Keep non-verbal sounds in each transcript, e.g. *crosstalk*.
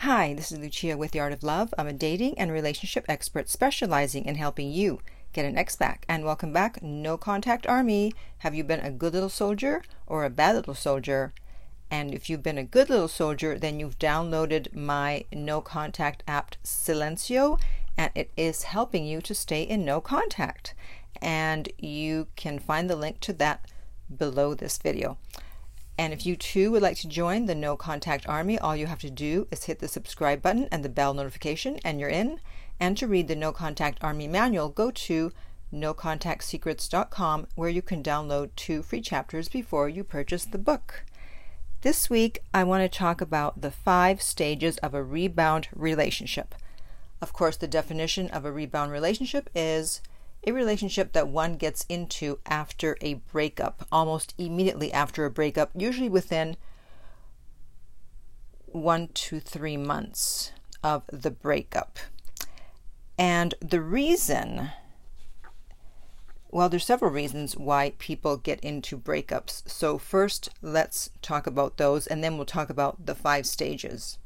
Hi, this is Lucia with The Art of Love. I'm a dating and relationship expert specializing in helping you get an ex back. And welcome back, No Contact Army. Have you been a good little soldier or a bad little soldier? And if you've been a good little soldier, then you've downloaded my no contact app Silencio, and it is helping you to stay in no contact. And you can find the link to that below this video. And if you too would like to join the No Contact Army, all you have to do is hit the subscribe button and the bell notification, and you're in. And to read the No Contact Army manual, go to nocontactsecrets.com where you can download two free chapters before you purchase the book. This week, I want to talk about the five stages of a rebound relationship. Of course, the definition of a rebound relationship is a relationship that one gets into after a breakup, almost immediately after a breakup, usually within one to three months of the breakup. And the reason, well, there's several reasons why people get into breakups. So, first, let's talk about those, and then we'll talk about the five stages.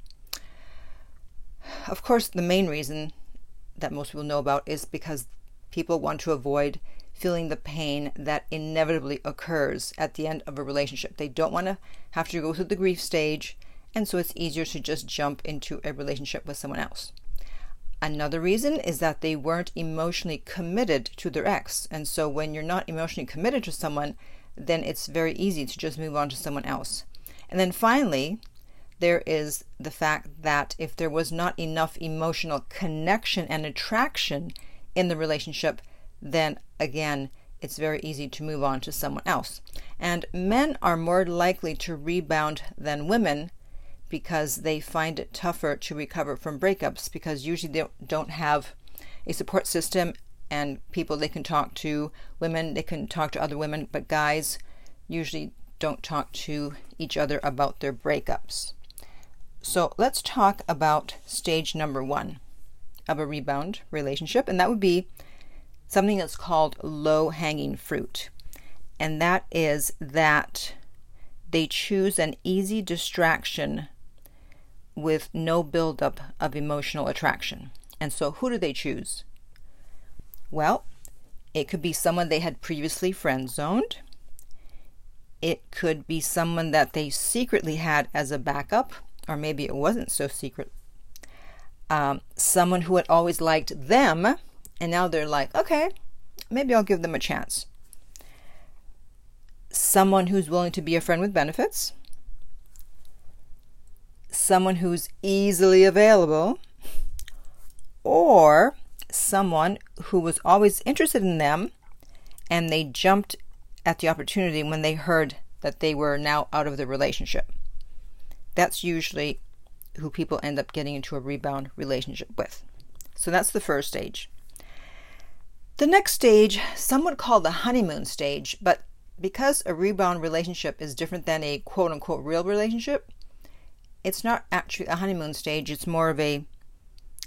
Of course, the main reason that most people know about is because people want to avoid feeling the pain that inevitably occurs at the end of a relationship. They don't want to have to go through the grief stage, and so it's easier to just jump into a relationship with someone else. Another reason is that they weren't emotionally committed to their ex. And so when you're not emotionally committed to someone, then it's very easy to just move on to someone else. And then finally, there is the fact that if there was not enough emotional connection and attraction in the relationship, then again, it's very easy to move on to someone else. And men are more likely to rebound than women because they find it tougher to recover from breakups because usually they don't have a support system and people they can talk to. Women, they can talk to other women, but guys usually don't talk to each other about their breakups. So let's talk about stage number one of a rebound relationship, and that would be something that's called low hanging fruit. And that is that they choose an easy distraction with no buildup of emotional attraction. And so, who do they choose? Well, it could be someone they had previously friend zoned. It could be someone that they secretly had as a backup, or maybe it wasn't so secret um, someone who had always liked them, and now they're like, okay, maybe I'll give them a chance. Someone who's willing to be a friend with benefits, someone who's easily available, or someone who was always interested in them and they jumped at the opportunity when they heard that they were now out of the relationship. That's usually who people end up getting into a rebound relationship with. So that's the first stage. The next stage, some would call the honeymoon stage, but because a rebound relationship is different than a quote unquote real relationship, it's not actually a honeymoon stage, it's more of a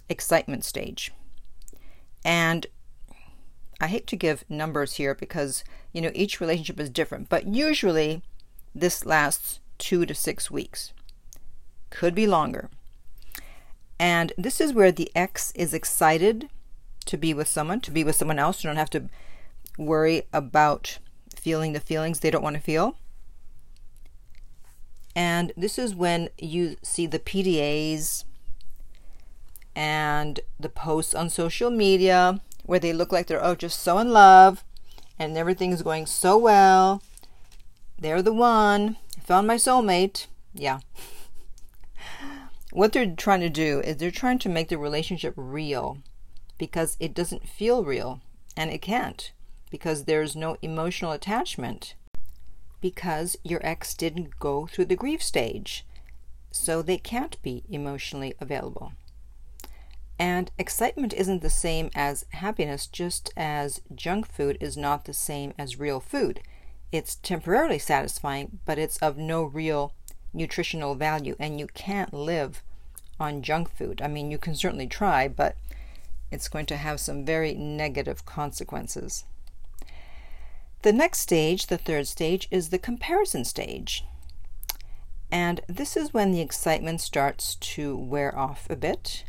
excitement stage. And I hate to give numbers here because, you know, each relationship is different, but usually this lasts 2 to 6 weeks could be longer. And this is where the ex is excited to be with someone, to be with someone else. You don't have to worry about feeling the feelings they don't want to feel. And this is when you see the PDAs and the posts on social media where they look like they're oh just so in love and everything's going so well. They're the one. I found my soulmate. Yeah. *laughs* what they're trying to do is they're trying to make the relationship real because it doesn't feel real and it can't because there's no emotional attachment because your ex didn't go through the grief stage so they can't be emotionally available. And excitement isn't the same as happiness just as junk food is not the same as real food. It's temporarily satisfying but it's of no real nutritional value, and you can't live on junk food. I mean, you can certainly try, but it's going to have some very negative consequences. The next stage, the third stage, is the comparison stage. And this is when the excitement starts to wear off a bit,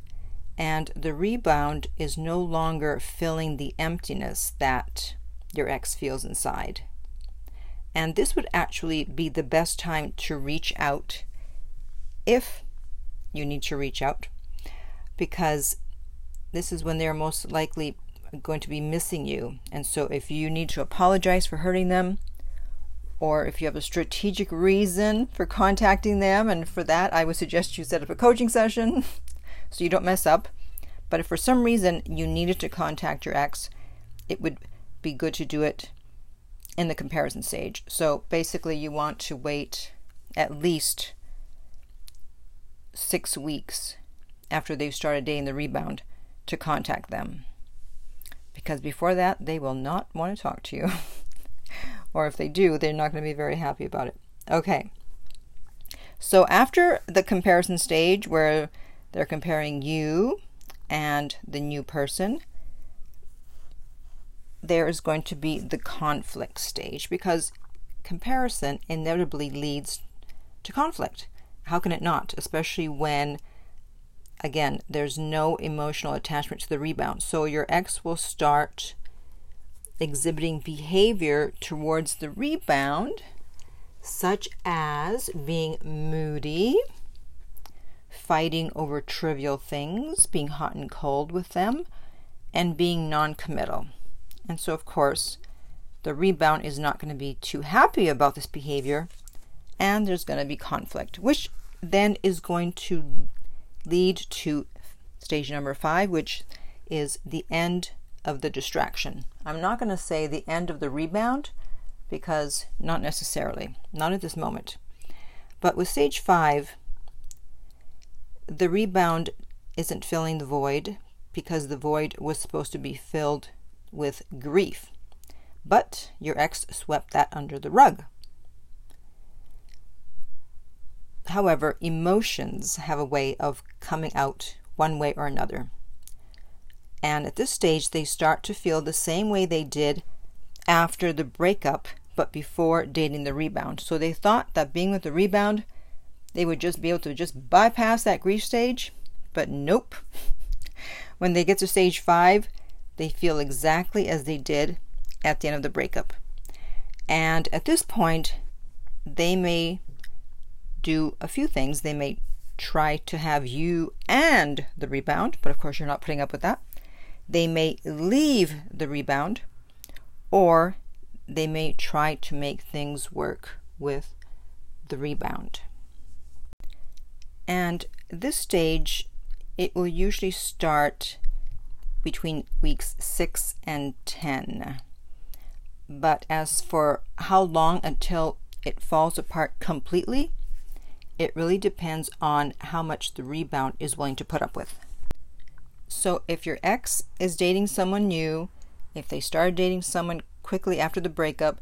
and the rebound is no longer filling the emptiness that your ex feels inside. And this would actually be the best time to reach out if you need to reach out, because this is when they're most likely going to be missing you. And so if you need to apologize for hurting them, or if you have a strategic reason for contacting them, and for that, I would suggest you set up a coaching session *laughs* so you don't mess up. But if for some reason you needed to contact your ex, it would be good to do it in the comparison stage. So basically, you want to wait at least six weeks after they've started dating the rebound to contact them. Because before that, they will not want to talk to you. *laughs* or if they do, they're not going to be very happy about it. Okay. So after the comparison stage where they're comparing you and the new person, there is going to be the conflict stage because comparison inevitably leads to conflict. How can it not? Especially when, again, there's no emotional attachment to the rebound. So your ex will start exhibiting behavior towards the rebound, such as being moody, fighting over trivial things, being hot and cold with them, and being non committal. And so, of course, the rebound is not going to be too happy about this behavior, and there's going to be conflict, which then is going to lead to stage number five, which is the end of the distraction. I'm not going to say the end of the rebound because not necessarily, not at this moment. But with stage five, the rebound isn't filling the void because the void was supposed to be filled with grief. But your ex swept that under the rug. However, emotions have a way of coming out one way or another. And at this stage, they start to feel the same way they did after the breakup, but before dating the rebound. So they thought that being with the rebound, they would just be able to just bypass that grief stage, but nope. *laughs* when they get to stage five, they feel exactly as they did at the end of the breakup. And at this point, they may do a few things. They may try to have you and the rebound, but of course, you're not putting up with that. They may leave the rebound, or they may try to make things work with the rebound. And this stage, it will usually start between weeks 6 and 10. But as for how long until it falls apart completely, it really depends on how much the rebound is willing to put up with. So if your ex is dating someone new, if they started dating someone quickly after the breakup,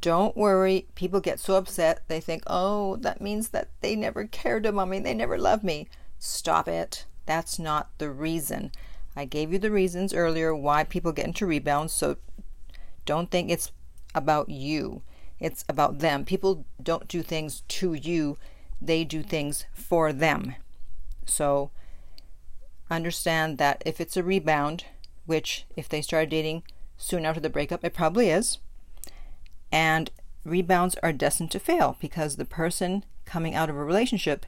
don't worry. People get so upset. They think, oh, that means that they never cared about me. They never loved me. Stop it. That's not the reason. I gave you the reasons earlier why people get into rebounds, so don't think it's about you. It's about them. People don't do things to you, they do things for them. So understand that if it's a rebound, which if they started dating soon after the breakup, it probably is, and rebounds are destined to fail because the person coming out of a relationship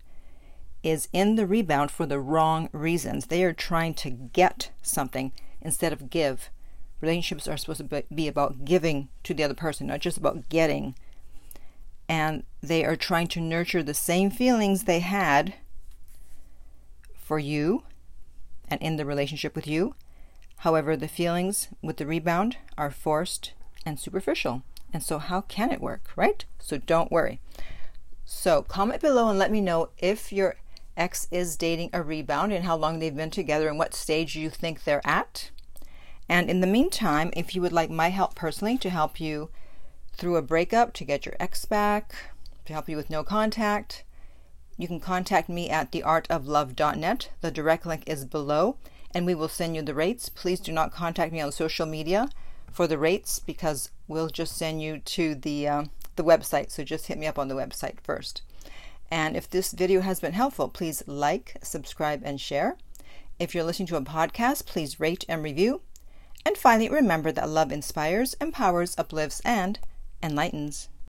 is in the rebound for the wrong reasons. They are trying to get something instead of give. Relationships are supposed to be about giving to the other person, not just about getting. And they are trying to nurture the same feelings they had for you and in the relationship with you. However, the feelings with the rebound are forced and superficial. And so, how can it work, right? So, don't worry. So, comment below and let me know if your ex is dating a rebound and how long they've been together and what stage you think they're at. And in the meantime, if you would like my help personally to help you through a breakup, to get your ex back, to help you with no contact, you can contact me at theartoflove.net. The direct link is below, and we will send you the rates. Please do not contact me on social media for the rates because we'll just send you to the uh, the website. So just hit me up on the website first. And if this video has been helpful, please like, subscribe, and share. If you're listening to a podcast, please rate and review. And finally, remember that love inspires, empowers, uplifts, and enlightens.